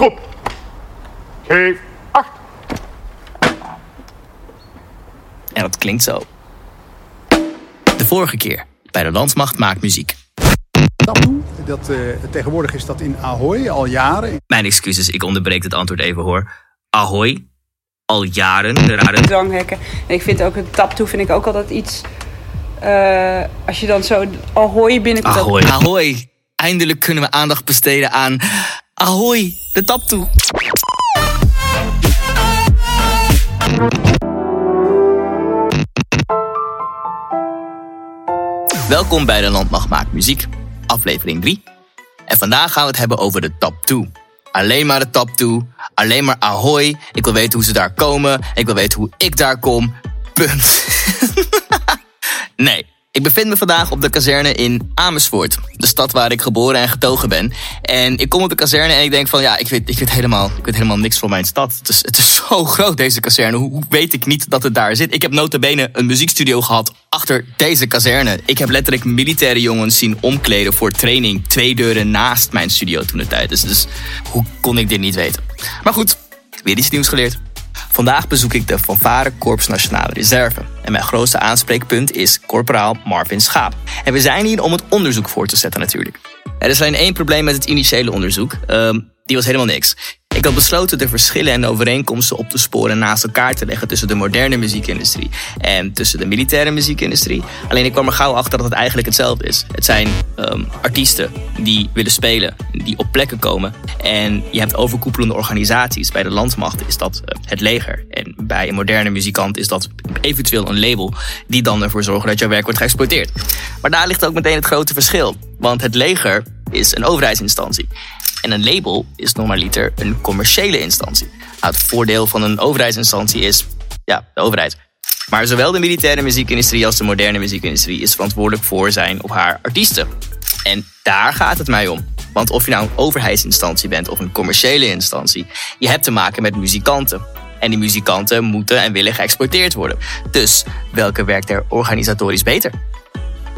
Groep. Geef acht. En dat klinkt zo. De vorige keer bij de Landmacht maakt muziek. Taptoe, dat, eh, tegenwoordig is dat in Ahoy al jaren. Mijn excuses, ik onderbreek het antwoord even hoor. Ahoy, al jaren. De rare... Dwanghekken. En ik vind ook het taptoe vind ik ook altijd iets... eh, als je dan zo Ahoy binnenkomt... dat- Ahoy. Ahoy. Eindelijk kunnen we aandacht besteden aan Ahoy, de taptoe. Welkom bij de Landmacht Maakt Muziek, aflevering 3. En vandaag gaan we het hebben over de top 2. Alleen maar de top 2, alleen maar Ahoy. Ik wil weten hoe ze daar komen, ik wil weten hoe ik daar kom. Punt. Nee, ik bevind me vandaag op de kazerne in Amersfoort. De stad waar ik geboren en getogen ben. En ik kom op de kazerne en ik denk van ja, ik weet, ik weet, helemaal, ik weet helemaal niks van mijn stad. Het is, het is zo groot deze kazerne. Hoe, weet ik niet dat het daar zit? Ik heb notabene een muziekstudio gehad achter deze kazerne. Ik heb letterlijk militaire jongens zien omkleden voor training. Twee deuren naast mijn studio toen de tijd. Dus, dus hoe kon ik dit niet weten? Maar goed, weer iets nieuws geleerd. Vandaag bezoek ik de Fanfare Korps Nationale Reserve. En mijn grootste aanspreekpunt is corporaal Marvin Schaap. En we zijn hier om het onderzoek voor te zetten natuurlijk. Er is alleen één probleem met het initiële onderzoek. Ehm, die was helemaal niks. Ik had besloten de verschillen en overeenkomsten op te sporen naast elkaar te leggen tussen de moderne muziekindustrie en tussen de militaire muziekindustrie. Alleen ik kwam er gauw achter dat het eigenlijk hetzelfde is. Het zijn ehm, artiesten die willen spelen, die op plekken komen. En je hebt overkoepelende organisaties. Bij de landmacht is dat eh, het leger. En bij een moderne muzikant is dat eventueel een label die dan ervoor zorgt dat jouw werk wordt geëxploiteerd. Maar daar ligt ook meteen het grote verschil. Want het leger is een overheidsinstantie. En een label is normaliter een commerciële instantie. Nou, het voordeel van een overheidsinstantie is, ja, de overheid. Maar zowel de militaire muziekindustrie als de moderne muziekindustrie is verantwoordelijk voor zijn of haar artiesten. En daar gaat het mij om. Want of je nou een overheidsinstantie bent of een commerciële instantie, je hebt te maken met muzikanten. En die muzikanten moeten en willen geëxploiteerd worden. Dus welke werkt er organisatorisch beter?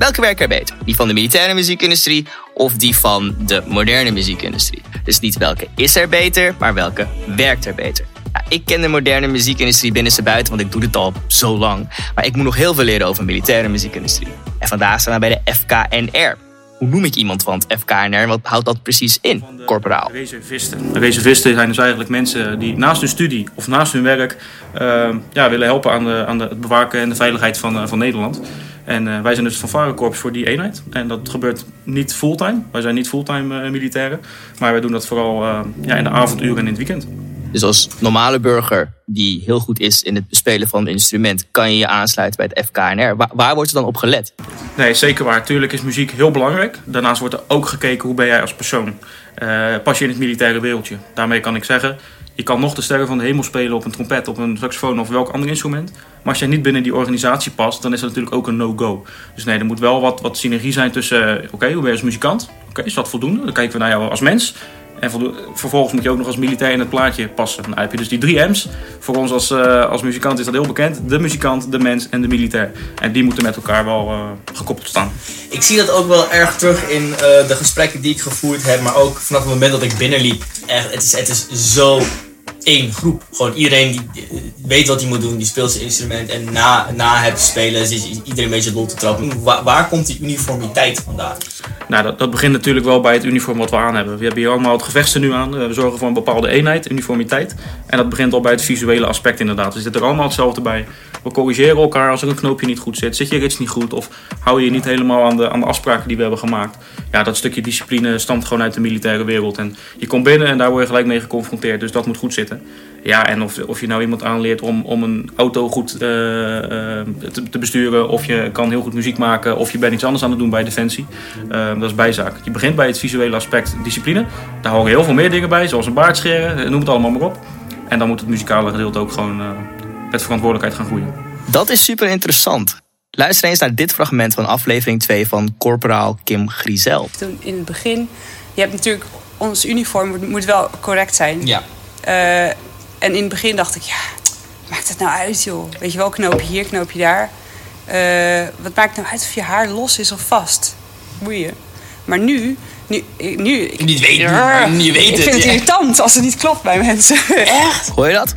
Welke werkt er beter? Die van de militaire muziekindustrie of die van de moderne muziekindustrie? Dus niet welke is er beter, maar welke werkt er beter? Ik ken de moderne muziekindustrie binnen buiten, want ik doe dit al zo lang. Maar ik moet nog heel veel leren over de militaire muziekindustrie. En vandaag staan we bij de FKNR. Hoe noem ik iemand van het FKNR? Wat houdt dat precies in, corporaal? Reservisten. Reservisten zijn dus eigenlijk mensen die naast hun studie of naast hun werk eh, ja, willen helpen aan, de, aan de, het bewaken en de veiligheid van, eh, van Nederland. En eh, wij zijn dus van Varenkorps voor die eenheid. En dat gebeurt niet fulltime. Wij zijn niet fulltime eh, militairen. Maar wij doen dat vooral eh, ja, in de avonduren en in het weekend. Dus als normale burger die heel goed is in het bespelen van een instrument, kan je je aansluiten bij het FKNR. Waar, waar wordt er dan op gelet? Nee, zeker waar. Tuurlijk is muziek heel belangrijk. Daarnaast wordt er ook gekeken hoe ben jij als persoon. Pas je in het militaire wereldje. Daarmee kan ik zeggen, je kan nog de sterren van de hemel spelen op een trompet, op een saxofoon of welk ander instrument. Maar als jij niet binnen die organisatie past, dan is dat natuurlijk ook een no-go. Dus nee, er moet wel wat, wat synergie zijn tussen, eh, oké, hoe ben je als muzikant? Oké, is dat voldoende? Dan kijken we naar jou als mens. En vervolgens moet je ook nog als militair in het plaatje passen. Dan heb je dus die drie M's. Voor ons als, eh, als muzikant is dat heel bekend. De muzikant, de mens en de militair. En die moeten met elkaar wel eh, gekoppeld staan. Ik zie dat ook wel erg terug in eh, de gesprekken die ik gevoerd heb, maar ook vanaf het moment dat ik binnenliep. Echt, het is, het is zo één groep. Gewoon iedereen die eh, weet wat hij moet doen, die speelt zijn instrument. En na, na het spelen zit iedereen een beetje lol te trappen. Waar, waar komt die uniformiteit vandaan? Nou, dat, dat begint natuurlijk wel bij het uniform wat we aan hebben. We hebben hier allemaal het gevechten nu aan. Eh, We zorgen voor een bepaalde eenheid, uniformiteit. En dat begint al bij het visuele aspect inderdaad. We zitten er allemaal hetzelfde bij. We corrigeren elkaar als er een knoopje niet goed zit. Zit je rits niet goed of hou je je niet helemaal aan de, aan de afspraken die we hebben gemaakt. Ja, dat stukje discipline stamt gewoon uit de militaire wereld. En je komt binnen en daar word je gelijk mee geconfronteerd. Dus dat moet goed zitten. Ja, en of, of je nou iemand aanleert om, om een auto goed eh, eh, te, te besturen, of je kan heel goed muziek maken, of je bent iets anders aan het doen bij Defensie. Eh, dat is bijzaak. Je begint bij het visuele aspect discipline. Daar horen heel veel meer dingen bij, zoals een baard scheren, noem het allemaal maar op. En dan moet het muzikale gedeelte ook gewoon eh, met verantwoordelijkheid gaan groeien. Dat is super interessant. Luister eens naar dit fragment van aflevering 2 van Corporaal Kim Griezel. Toen in het begin, je hebt natuurlijk, ons uniform moet, moet wel correct zijn. Ja. Eh, en in het begin dacht ik, ja, maakt het nou uit joh? Weet je wel, knoopje hier, knoopje daar. Eh, wat maakt nou uit of je haar los is of vast? Boeien. Maar nu, nu, nu ik, Niet weet, Ja, je weet ik het. vind het ja. irritant als het niet klopt bij mensen. Echt? Hoor je dat?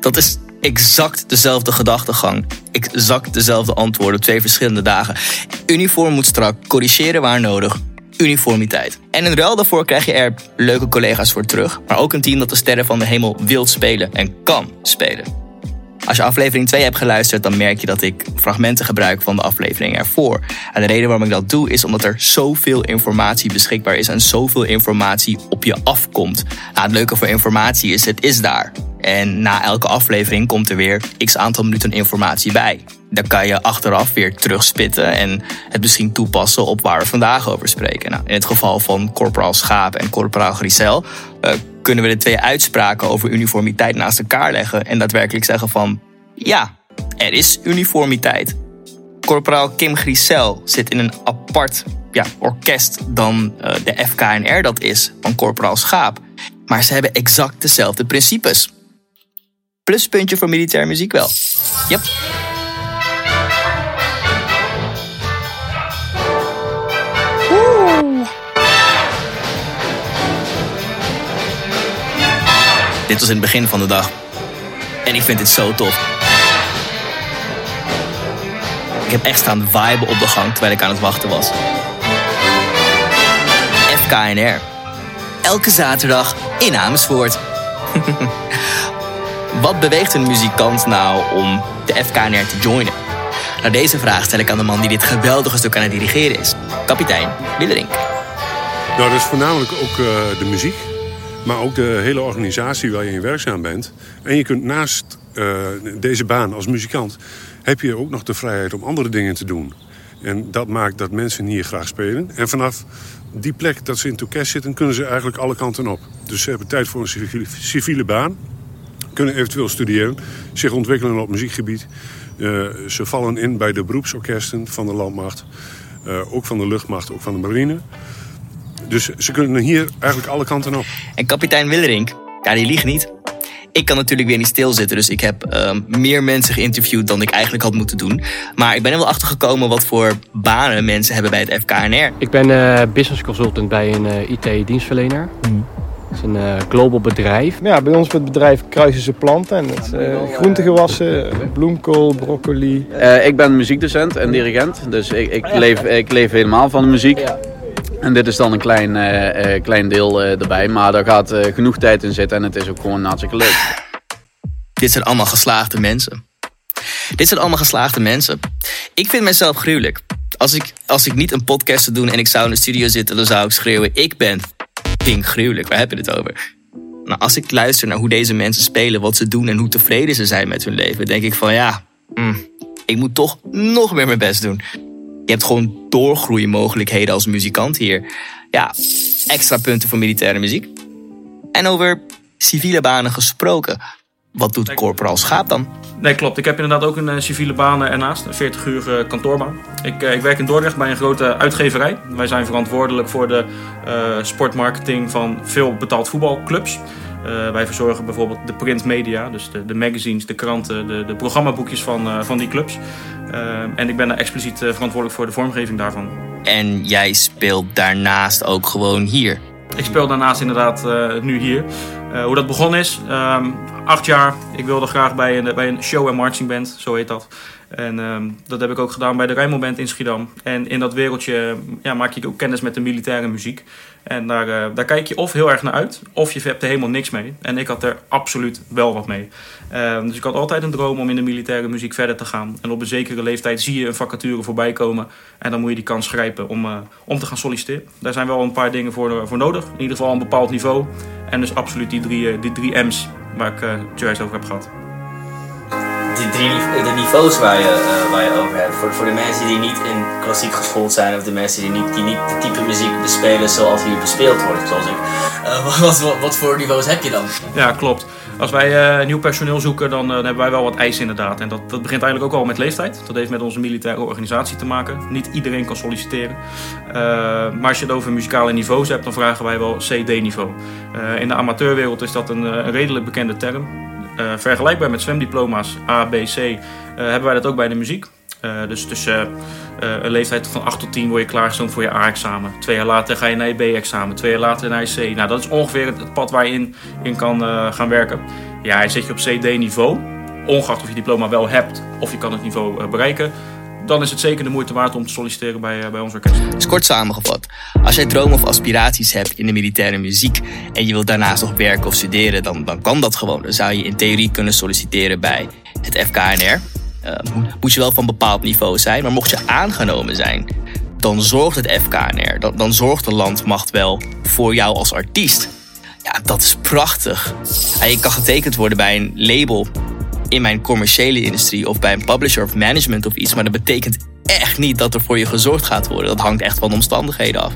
Dat is exact dezelfde gedachtegang. Exact dezelfde antwoorden op twee verschillende dagen. Uniform moet strak, corrigeren waar nodig. Uniformiteit. En in ruil daarvoor krijg je er leuke collega's voor terug. Maar ook een team dat de sterren van de hemel wil spelen en kan spelen. Als je aflevering 2 hebt geluisterd, dan merk je dat ik fragmenten gebruik van de aflevering ervoor. En de reden waarom ik dat doe, is omdat er zoveel informatie beschikbaar is en zoveel informatie op je afkomt. Nou, het leuke voor informatie is, het is daar. En na elke aflevering komt er weer x aantal minuten informatie bij. Dan kan je achteraf weer terugspitten en het misschien toepassen op waar we vandaag over spreken. Nou, in het geval van Corporaal Schaap en Corporaal Grisel eh, kunnen we de twee uitspraken over uniformiteit naast elkaar leggen en daadwerkelijk zeggen van ja, er is uniformiteit. Corporaal Kim Grisel zit in een apart ja, orkest dan eh, de FKNR dat is van Corporaal Schaap. Maar ze hebben exact dezelfde principes. Pluspuntje voor militair muziek wel. Yep. Dit was in het begin van de dag. En ik vind dit zo tof. Ik heb echt staan viben op de gang terwijl ik aan het wachten was. FKNR. Elke zaterdag in Amersfoort. Wat beweegt een muzikant nou om de FKNR te joinen? Nou, deze vraag stel ik aan de man die dit geweldige stuk aan het dirigeren is. Kapitein Willerink. Nou, dat is voornamelijk ook eh, de muziek. Maar ook de hele organisatie waar je in werkzaam bent. En je kunt naast eh, deze baan als muzikant... heb je ook nog de vrijheid om andere dingen te doen. En dat maakt dat mensen hier graag spelen. En vanaf die plek dat ze in het orkest zitten... kunnen ze eigenlijk alle kanten op. Dus ze hebben tijd voor een civiele, civiele baan. Kunnen eventueel studeren. Zich ontwikkelen op muziekgebied. Eh, ze vallen in bij de beroepsorkesten van de landmacht. eh, ook van de luchtmacht, ook van de marine. Dus ze kunnen hier eigenlijk alle kanten op. En kapitein Willerink, ja, die liegt niet. Ik kan natuurlijk weer niet stilzitten, dus ik heb ehm, meer mensen geïnterviewd dan ik eigenlijk had moeten doen. Maar ik ben er wel achter gekomen wat voor banen mensen hebben bij het FKNR. Ik ben eh, business consultant bij een eh, IT-dienstverlener. Het is een eh, global bedrijf. Ja, bij ons op het bedrijf kruisen ze planten. En het, eh, groentegewassen, bloemkool, broccoli. Eh, ik ben muziekdocent en dirigent, dus ik, ik, leef, ik leef helemaal van de muziek. En dit is dan een klein, eh, eh, klein deel eh, erbij, maar daar gaat genoeg tijd in zitten en het is ook gewoon hartstikke leuk. Dit zijn allemaal geslaagde mensen. Dit zijn allemaal geslaagde mensen. Ik vind mezelf gruwelijk. Als ik, als ik niet een podcast zou doen en ik zou in de studio zitten, dan zou ik schreeuwen: Ik ben pink gruwelijk. Waar heb je het over? Nou, als ik luister naar hoe deze mensen spelen, wat ze doen en hoe tevreden ze zijn met hun leven, denk ik van ja, mm, ik moet toch nog meer mijn best doen. Je hebt gewoon doorgroeimogelijkheden als muzikant hier. Ja, extra punten voor militaire muziek. En over civiele banen gesproken. Wat doet Corporaal Schaap dan? Nee, klopt. Ik heb inderdaad ook een eh, civiele baan ernaast, een 40 uur eh, kantoorbaan. Ik, eh, ik werk in Dordrecht bij een grote uitgeverij. Wij zijn verantwoordelijk voor de sportmarketing van veel betaald voetbalclubs. Eh, wij verzorgen bijvoorbeeld de printmedia, dus de, de magazines, de kranten, de, de programmaboekjes van, eh, van die clubs. Eh, en ik ben daar expliciet verantwoordelijk voor de vormgeving daarvan. En jij speelt daarnaast ook gewoon hier. Ik speel daarnaast inderdaad nu hier. Hoe dat begonnen is, ehm, acht jaar. Ik wilde graag bij een, bij een show- en marchingband, zo heet dat. En ehm, dat heb ik ook gedaan bij de Rijnmond in Schiedam. En in dat wereldje ja, maak je ook kennis met de militaire muziek. En daar, eh, daar kijk je of heel erg naar uit, of je hebt er helemaal niks mee. En ik had er absoluut wel wat mee. Ehm, dus ik had altijd een droom om in de militaire muziek verder te gaan. En op een zekere leeftijd zie je een vacature voorbij komen. En dan moet je die kans grijpen om, eh, om te gaan solliciteren. Daar zijn wel een paar dingen voor, voor nodig. In ieder geval een bepaald niveau. En dus absoluut die drie, eh, die drie M's waar ik eh, het juist over heb gehad. Die drie de niveaus waar je, eh, waar je over hebt. Voor, voor de mensen die niet in klassiek geschoold zijn. Of de mensen die niet, die niet de type muziek bespelen zoals hier bespeeld wordt. Zoals ik. Eh, wat, wat, wat voor niveaus heb je dan? Ja, klopt. Als wij eh, nieuw personeel zoeken, dan, hebben wij wel wat eisen inderdaad. En dat, dat begint eigenlijk ook al met leeftijd. Dat heeft met onze militaire organisatie te maken. Niet iedereen kan solliciteren. Maar als je het over muzikale niveaus hebt, dan vragen wij wel CD-niveau. In de amateurwereld is dat een, een redelijk bekende term. Eh, vergelijkbaar met zwemdiploma's A, B, C, eh, hebben wij dat ook bij de muziek. Eh, dus tussen een leeftijd van 8 tot 10 word je klaargestoomd voor je A-examen. Twee jaar later ga je naar je B-examen. Twee jaar later naar je C. Nou, dat is ongeveer het pad waar je in, kan gaan werken. Ja, zit je op CD-niveau, ongeacht of je diploma wel hebt of je kan het niveau bereiken, dan is het zeker de moeite waard om te solliciteren bij, bij ons orkest. Dus kort samengevat, als jij dromen of aspiraties hebt in de militaire muziek en je wilt daarnaast nog werken of studeren, dan, dan kan dat gewoon. Dan zou je in theorie kunnen solliciteren bij het FKNR. Uh, moet je wel van bepaald niveau zijn, maar mocht je aangenomen zijn, dan zorgt het FKNR, dan, dan zorgt de landmacht wel voor jou als artiest. Ja, dat is prachtig. je kan getekend worden bij een label in mijn commerciële industrie of bij een publisher of management of iets, maar dat betekent echt niet dat er voor je gezorgd gaat worden. Dat hangt echt van de omstandigheden af.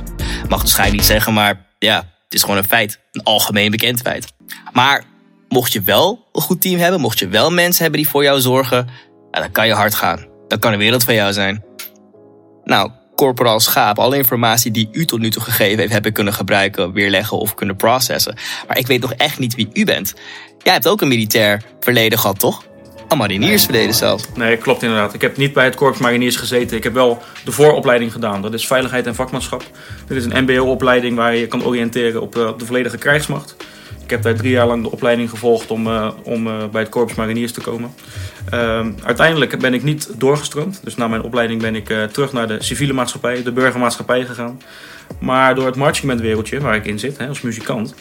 Mag waarschijnlijk niet zeggen, maar ja, het is gewoon een feit. Een algemeen bekend feit. Maar mocht je wel een goed team hebben, mocht je wel mensen hebben die voor jou zorgen, dan kan je hard gaan. Dan kan de wereld van jou zijn. Nou, Corporaal Schaap, alle informatie die u tot nu toe gegeven heeft, heb ik kunnen gebruiken, weerleggen of kunnen processen. Maar ik weet nog echt niet wie u bent. Jij hebt ook een militair verleden gehad, toch? Een mariniersverleden zelfs. Nee, klopt inderdaad. Ik heb niet bij het Korps Mariniers gezeten. Ik heb wel de vooropleiding gedaan. Dat is veiligheid en vakmanschap. Dit is een mbo-opleiding waar je kan oriënteren op eh, de volledige krijgsmacht. Ik heb daar drie jaar lang de opleiding gevolgd om, uh, om uh, bij het Korps Mariniers te komen. Uh, uiteindelijk ben ik niet doorgestroomd. Dus na mijn opleiding ben ik uh, terug naar de civiele maatschappij, de burgermaatschappij gegaan. Maar door het marching wereldje waar ik in zit, hè, als muzikant,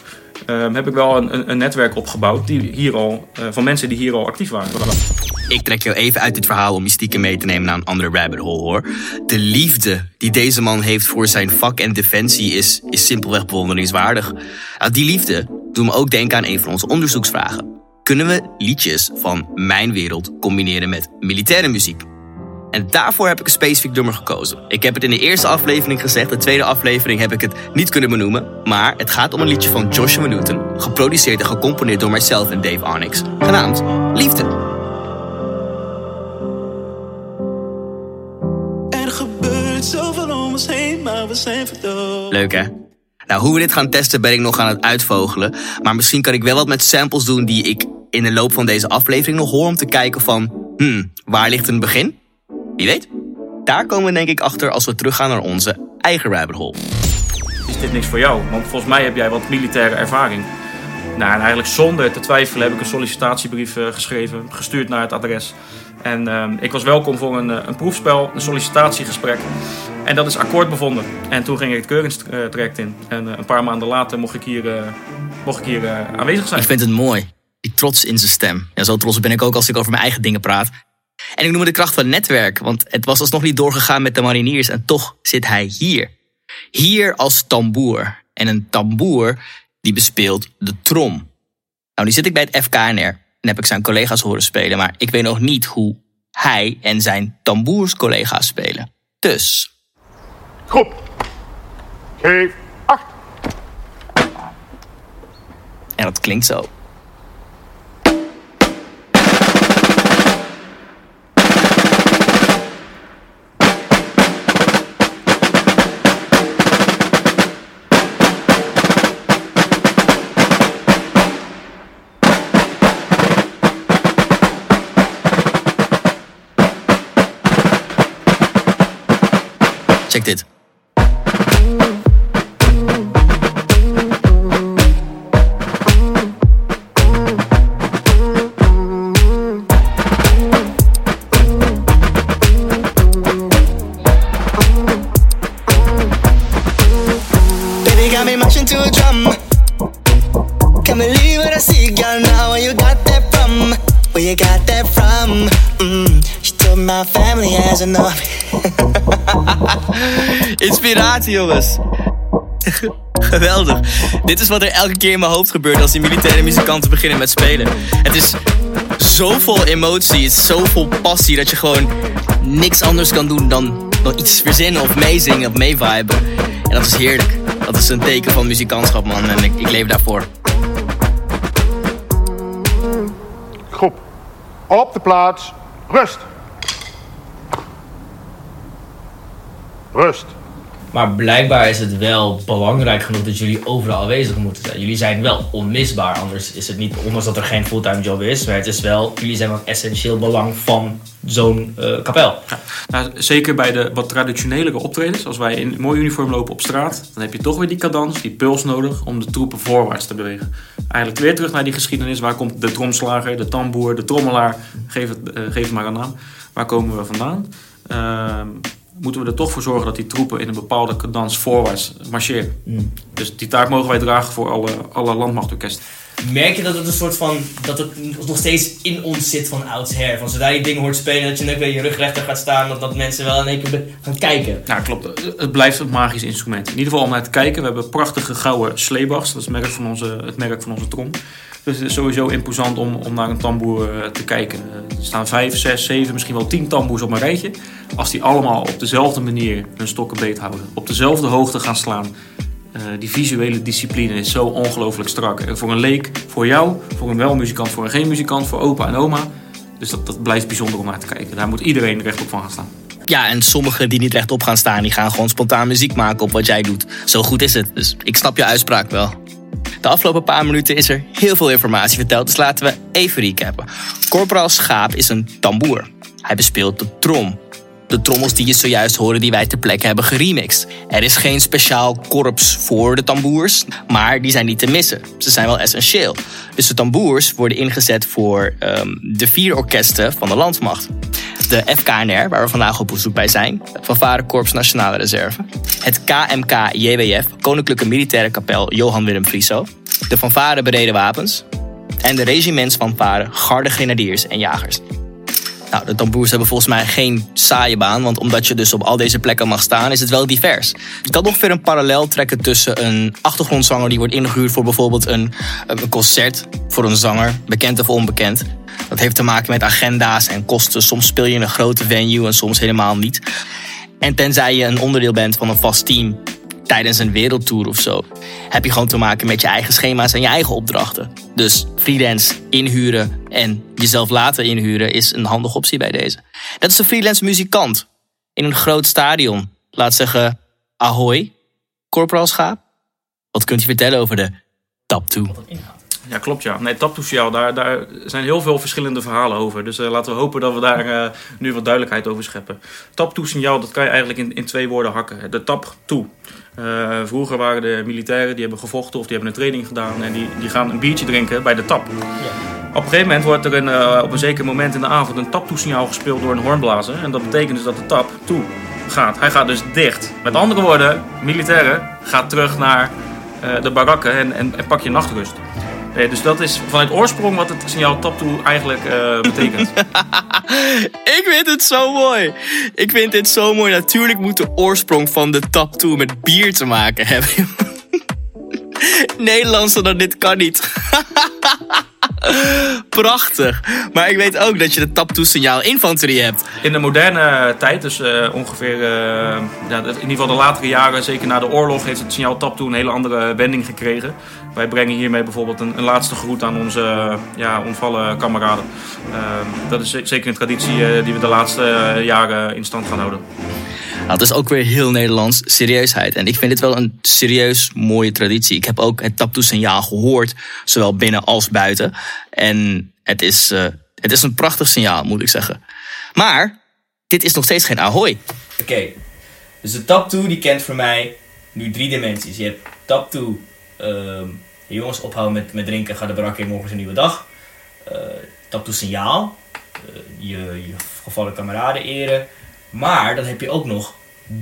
ehm, heb ik wel een, een, netwerk opgebouwd die hier al, van mensen die hier al actief waren. Ik trek jou even uit dit verhaal om je mee te nemen naar een andere rabbit hole hoor. De liefde die deze man heeft voor zijn vak en defensie is, is simpelweg bewonderingswaardig. Nou, die liefde doet me ook denken aan een van onze onderzoeksvragen. Kunnen we liedjes van mijn wereld combineren met militaire muziek? En daarvoor heb ik een specifiek nummer gekozen. Ik heb het in de eerste aflevering gezegd, de tweede aflevering heb ik het niet kunnen benoemen. Maar het gaat om een liedje van Joshua Newton, geproduceerd en gecomponeerd door mijzelf en Dave Onyx, genaamd Liefde. Ons heen, maar we zijn verdoofd. Leuk hè? Nou, hoe we dit gaan testen ben ik nog aan het uitvogelen. Maar misschien kan ik wel wat met samples doen die ik in de loop van deze aflevering nog hoor om te kijken van... Hmm, waar ligt een begin? Wie weet? Daar komen we denk ik achter als we teruggaan naar onze eigen rabbit hole. Is dit niks voor jou? Want volgens mij heb jij wat militaire ervaring. Nou, en eigenlijk zonder te twijfelen heb ik een sollicitatiebrief uh, geschreven, gestuurd naar het adres. En uh, ik was welkom voor een, eh, een proefspel, een sollicitatiegesprek. En dat is akkoord bevonden. En toen ging ik het keuringstraject in. En uh, een paar maanden later mocht ik hier, mocht ik hier aanwezig zijn. Ik vind het mooi. Die trots in zijn stem. Ja, zo trots ben ik ook als ik over mijn eigen dingen praat. En ik noem de kracht van het netwerk. Want het was alsnog niet doorgegaan met de mariniers. En toch zit hij hier. Hier als tamboer. En een tamboer die bespeelt de trom. Nou, nu zit ik bij het FKNR en heb ik zijn collega's horen spelen, maar ik weet nog niet hoe hij en zijn tamboerscollega's spelen. Dus. Groep. Geef acht. En dat klinkt zo. Jongens. Geweldig. Dit is wat er elke keer in mijn hoofd gebeurt als die militaire muzikanten beginnen met spelen. Het is zoveel emotie, het is zoveel passie dat je gewoon niks anders kan doen dan, dan iets verzinnen of meezingen of meeviben. En dat is heerlijk. Dat is een teken van muzikantschap, man. En ik, ik leef daarvoor. Groep. Op de plaats. Rust. Rust. Maar blijkbaar is het wel belangrijk genoeg dat jullie overal aanwezig moeten zijn. Jullie zijn wel onmisbaar, anders is het niet, ondanks dat er geen fulltime job is, maar het is wel, jullie zijn wel essentieel belang van zo'n eh, kapel. Nou, zeker bij de wat traditionelere optredens, als wij in mooi uniform lopen op straat, dan heb je toch weer die cadans, die puls nodig om de troepen voorwaarts te bewegen. Eigenlijk weer terug naar die geschiedenis. Waar komt de tromslager, de tamboer, de trommelaar, geef het, eh, geef maar een naam. Waar komen we vandaan? Ehm, moeten we er toch voor zorgen dat die troepen in een bepaalde cadans voorwaarts marcheren. Dus die taak mogen wij dragen voor alle, alle landmachtorkesten. Merk je dat het een soort van, dat het nog steeds in ons zit van oudsher? Van zodra je dingen hoort spelen, dat je net weer je rug rechter gaat staan, dat, dat mensen wel in één keer gaan kijken. Ja, klopt. Het blijft een magisch instrument. In ieder geval om naar te kijken. We hebben prachtige gouden sleebachs. Dat is het merk van onze, het merk van onze trom. Dus het is sowieso imposant om, om naar een tamboer eh, te kijken. Eh, Er staan vijf, zes, zeven, misschien wel tien tamboers op een rijtje. Als die allemaal op dezelfde manier hun stokken beet houden, op dezelfde hoogte gaan slaan. eh, die visuele discipline is zo ongelooflijk strak. En voor een leek, voor jou, voor een wel muzikant, voor een geen muzikant, voor opa en oma. Dus dat, dat blijft bijzonder om naar te kijken. Daar moet iedereen rechtop van gaan staan. Ja, en sommigen die niet rechtop gaan staan, die gaan gewoon spontaan muziek maken op wat jij doet. Zo goed is het. Dus ik snap je uitspraak wel. De afgelopen paar minuten is er heel veel informatie verteld, dus laten we even recappen. Corporaal Schaap is een tamboer. Hij bespeelt de trom. De trommels die je zojuist hoorde, die wij ter plekke hebben geremixed. Er is geen speciaal korps voor de tamboers, maar die zijn niet te missen. Ze zijn wel essentieel. Dus de tamboers worden ingezet voor ehm, de vier orkesten van de landmacht. De FKNR, waar we vandaag op bezoek bij zijn. Het Fanfarekorps Nationale Reserve. Het KMK JWF, Koninklijke Militaire Kapel Johan Willem Frieso. De Fanfare Bereden Wapens. En de regimentsfanfare Garde Grenadiers en Jagers. Nou, de tamboers hebben volgens mij geen saaie baan, want omdat je dus op al deze plekken mag staan, is het wel divers. Je kan nog weer een parallel trekken tussen een achtergrondzanger die wordt ingehuurd voor bijvoorbeeld een, een concert voor een zanger, bekend of onbekend. Dat heeft te maken met agenda's en kosten. Soms speel je in een grote venue en soms helemaal niet. En tenzij je een onderdeel bent van een vast team tijdens een wereldtour of zo, heb je gewoon te maken met je eigen schema's en je eigen opdrachten. Dus freelance inhuren en jezelf laten inhuren is een handige optie bij deze. Dat is de freelance muzikant in een groot stadion. Laat zeggen, ahoy, corporal schaap. Wat kunt u vertellen over de tap 2? Ja, klopt ja. Nee, Taptoe daar, daar zijn heel veel verschillende verhalen over. Dus eh, laten we hopen dat we daar eh, nu wat duidelijkheid over scheppen. Taptoe signaal, dat kan je eigenlijk in, in twee woorden hakken. De tap toe. Eh, vroeger waren de militairen, die hebben gevochten of die hebben een training gedaan. En die, die gaan een biertje drinken bij de tap. Op een gegeven moment wordt er een, op een zeker moment in de avond een taptoe-signaal gespeeld door een hoornblazer. En dat betekent dus dat de tap toe gaat. Hij gaat dus dicht. Met andere woorden, militairen, gaat terug naar de barakken en, en, en pak je nachtrust. Dus dat is vanuit oorsprong wat het signaal tap toe eigenlijk eh, betekent. Ik vind het zo mooi. Ik vind dit zo mooi. Natuurlijk moet de oorsprong van de 2 met bier te maken hebben. Nederlandser dan dit kan niet. Prachtig. Maar ik weet ook dat je de tap 2 signaal infanterie hebt. In de moderne tijd, dus eh, ongeveer eh, ja, in ieder geval de latere jaren, zeker na de oorlog, heeft het signaal tap toe een hele andere wending gekregen. Wij brengen hiermee bijvoorbeeld een, een laatste groet aan onze eh, ja, ontvallen kameraden. Dat is ze- zeker een traditie die we de laatste jaren in stand gaan houden. Nou, het is ook weer heel Nederlands serieusheid. En ik vind dit wel een serieus mooie traditie. Ik heb ook het tap 2 signaal gehoord, zowel binnen als buiten. En het is, eh, het is een prachtig signaal, moet ik zeggen. Maar dit is nog steeds geen ahoy. Oké, dus de tap 2 die kent voor mij nu drie dimensies. Je hebt tap 2, ehm jongens ophouden met, met drinken, ga de brak in, morgen is een nieuwe dag. Eh tap 2 signaal, eh, je, je gevallen kameraden eren. Maar dan heb je ook nog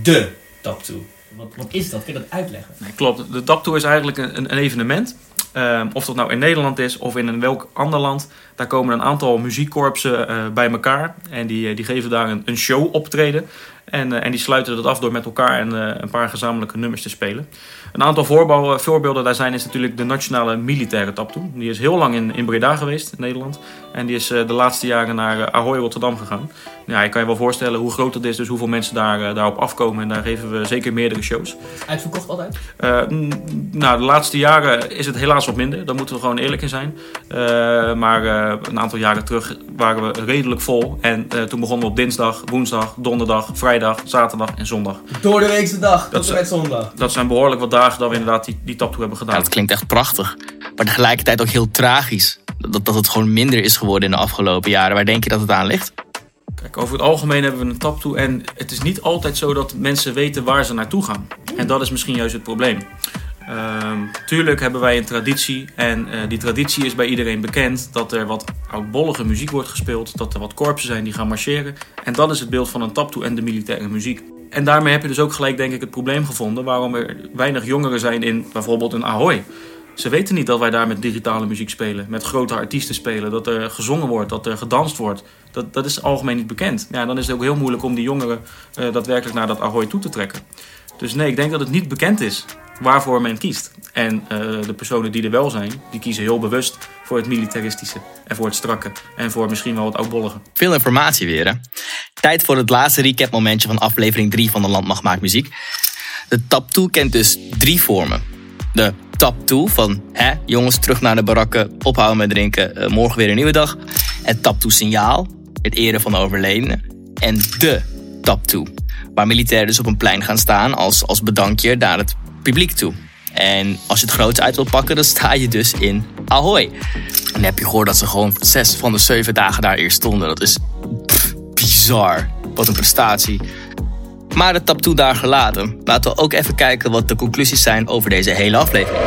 de tap 2. Wat, wat is dat? Kun je dat uitleggen? Klopt. De Tap Tour is eigenlijk een, een evenement. Ehm, of dat nou in Nederland is of in een welk ander land. Daar komen een aantal muziekkorpsen eh, bij elkaar. En die, eh, die geven daar een, een show optreden. En, eh, en die sluiten dat af door met elkaar een, eh, een paar gezamenlijke nummers te spelen. Een aantal voorbouw- voorbeelden daar zijn is natuurlijk de Nationale Militaire Tap Tour. Die is heel lang in, in Breda geweest, in Nederland. En die is de laatste jaren naar Ahoy Rotterdam gegaan. Ja, je kan je wel voorstellen hoe groot dat is, dus hoeveel mensen daar, daarop afkomen. En daar geven we zeker meerdere shows. Uitverkocht altijd? Nou, de laatste jaren is het helaas wat minder. Daar moeten we gewoon eerlijk in zijn. Maar eh, een aantal jaren terug waren we redelijk vol. En eh, toen begonnen we op dinsdag, woensdag, donderdag, vrijdag zaterdag en zondag. Door de weekse dag, tot en met zondag. Dat zijn behoorlijk wat dagen dat we inderdaad die, die taptoe hebben gedaan. Ja, dat klinkt echt prachtig. Maar tegelijkertijd ook heel tragisch. Dat, dat het gewoon minder is geworden in de afgelopen jaren. Waar denk je dat het aan ligt? Kijk, over het algemeen hebben we een taptoe en het is niet altijd zo dat mensen weten waar ze naartoe gaan. En dat is misschien juist het probleem. Ehm, tuurlijk hebben wij een traditie en eh, die traditie is bij iedereen bekend dat er wat oudbollige muziek wordt gespeeld, dat er wat korpsen zijn die gaan marcheren. En dat is het beeld van een taptoe en de militaire muziek. En daarmee heb je dus ook gelijk denk ik het probleem gevonden waarom er weinig jongeren zijn in bijvoorbeeld een Ahoy. Ze weten niet dat wij daar met digitale muziek spelen, met grote artiesten spelen, dat er gezongen wordt, dat er gedanst wordt. Dat, dat is algemeen niet bekend. Ja, dan is het ook heel moeilijk om die jongeren eh, daadwerkelijk naar dat Ahoy toe te trekken. Dus nee, ik denk dat het niet bekend is waarvoor men kiest. En eh, de personen die er wel zijn, die kiezen heel bewust voor het militaristische en voor het strakke en voor misschien wel het oudbollige. Veel informatie weer, hè? Tijd voor het laatste recap momentje van aflevering 3 van de Landmacht Maakt Muziek. De tap 2 kent dus drie vormen. De tap 2 van, hè, jongens, terug naar de barakken, ophouden met drinken, eh, morgen weer een nieuwe dag. Het tap 2 signaal, het eren van de overledene. En de tap 2, waar militairen dus op een plein gaan staan als, als bedankje naar het publiek toe. En als je het groots uit wilt pakken, dan sta je dus in Ahoy. En heb je gehoord dat ze gewoon zes van de zeven dagen daar eerst stonden. Dat is bizar. Wat een prestatie. Maar de tap toe daar gelaten. Laten we ook even kijken wat de conclusies zijn over deze hele aflevering.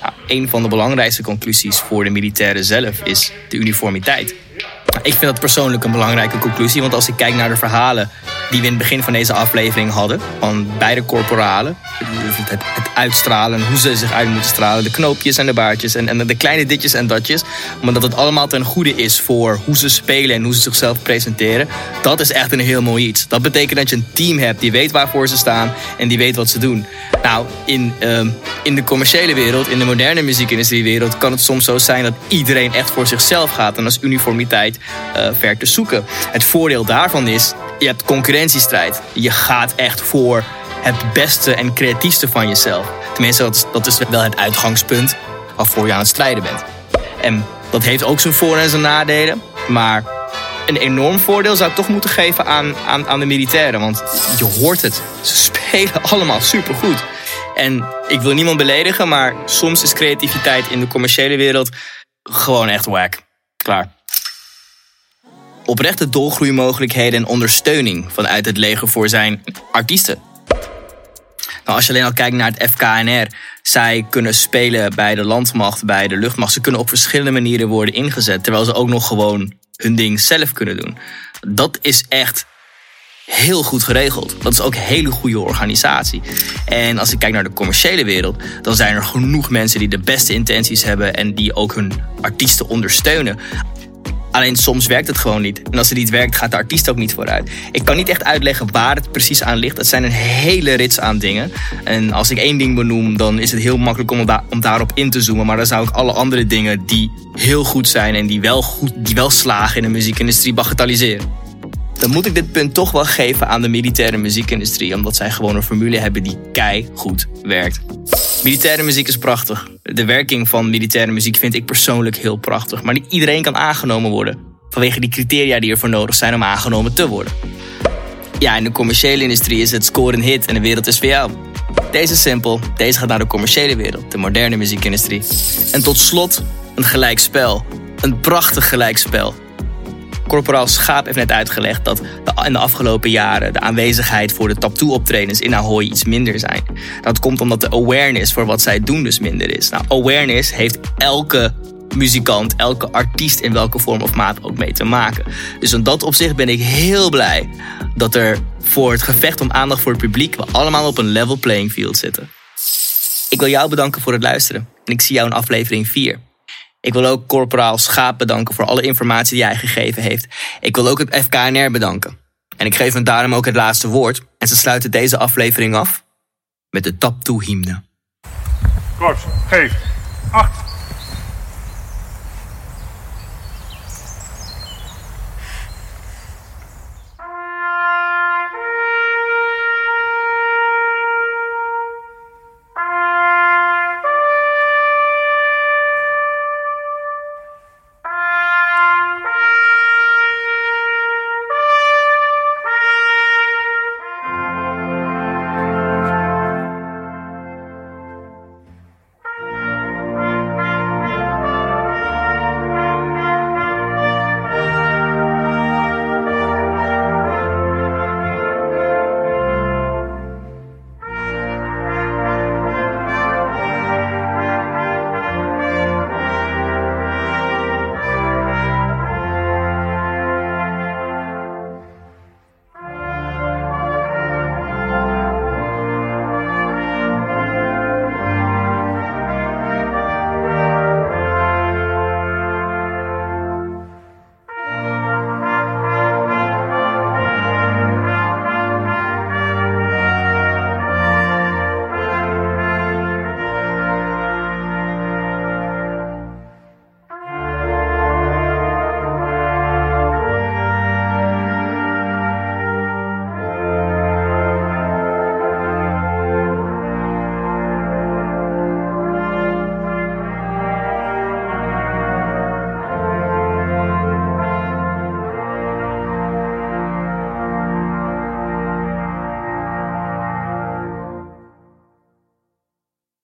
Nou, een van de belangrijkste conclusies voor de militairen zelf is de uniformiteit. Ik vind dat persoonlijk een belangrijke conclusie, want als ik kijk naar de verhalen die we in het begin van deze aflevering hadden, van beide corporalen, het, het, het uitstralen, hoe ze zich uit moeten stralen, de knoopjes en de baardjes en, en de kleine ditjes en datjes, maar dat het allemaal ten goede is voor hoe ze spelen en hoe ze zichzelf presenteren, dat is echt een heel mooi iets. Dat betekent dat je een team hebt die weet waarvoor ze staan en die weet wat ze doen. Nou, in, ehm, in de commerciële wereld, in de moderne muziekindustriewereld, kan het soms zo zijn dat iedereen echt voor zichzelf gaat en als uniformiteit eh, ver te zoeken. Het voordeel daarvan is, je hebt concurrentiestrijd. Je gaat echt voor het beste en creatiefste van jezelf. Tenminste, dat is, dat is wel het uitgangspunt waarvoor je aan het strijden bent. En dat heeft ook zijn voor- en zijn nadelen. Maar een enorm voordeel zou ik toch moeten geven aan, aan, aan de militairen. Want je hoort het. Ze spelen allemaal supergoed. En ik wil niemand beledigen, maar soms is creativiteit in de commerciële wereld gewoon echt wack. Klaar. Oprechte doorgroeimogelijkheden en ondersteuning vanuit het leger voor zijn artiesten. Nou, als je alleen al kijkt naar het FKNR, zij kunnen spelen bij de landmacht, bij de luchtmacht. Ze kunnen op verschillende manieren worden ingezet, terwijl ze ook nog gewoon hun ding zelf kunnen doen. Dat is echt heel goed geregeld. Dat is ook een hele goede organisatie. En als ik kijk naar de commerciële wereld, dan zijn er genoeg mensen die de beste intenties hebben en die ook hun artiesten ondersteunen. Alleen soms werkt het gewoon niet. En als het niet werkt, gaat de artiest ook niet vooruit. Ik kan niet echt uitleggen waar het precies aan ligt. Het zijn een hele rits aan dingen. En als ik één ding benoem, dan is het heel makkelijk om, om daarop in te zoomen. Maar dan zou ik alle andere dingen die heel goed zijn en die wel, goed, die wel slagen in de muziekindustrie bagatelliseren. Dan moet ik dit punt toch wel geven aan de militaire muziekindustrie. Omdat zij gewoon een formule hebben die kei goed werkt. Militaire muziek is prachtig. De werking van militaire muziek vind ik persoonlijk heel prachtig. Maar niet iedereen kan aangenomen worden. Vanwege die criteria die ervoor nodig zijn om aangenomen te worden. Ja, in de commerciële industrie is het score een hit en de wereld is voor jou. Deze is simpel. Deze gaat naar de commerciële wereld, de moderne muziekindustrie. En tot slot een gelijkspel. Een prachtig gelijkspel. Corporaal Schaap heeft net uitgelegd dat in de afgelopen jaren de aanwezigheid voor de tattoo-optredens in Ahoy iets minder zijn. Dat komt omdat de awareness voor wat zij doen dus minder is. Nou, awareness heeft elke muzikant, elke artiest in welke vorm of maat ook mee te maken. Dus in dat opzicht ben ik heel blij dat er voor het gevecht om aandacht voor het publiek we allemaal op een level playing field zitten. Ik wil jou bedanken voor het luisteren en ik zie jou in aflevering 4. Ik wil ook Corporaal Schaap bedanken voor alle informatie die hij gegeven heeft. Ik wil ook het FKNR bedanken. En ik geef hem daarom ook het laatste woord. En ze sluiten deze aflevering af met de Tap Toe hymne. Korps, geef. Acht.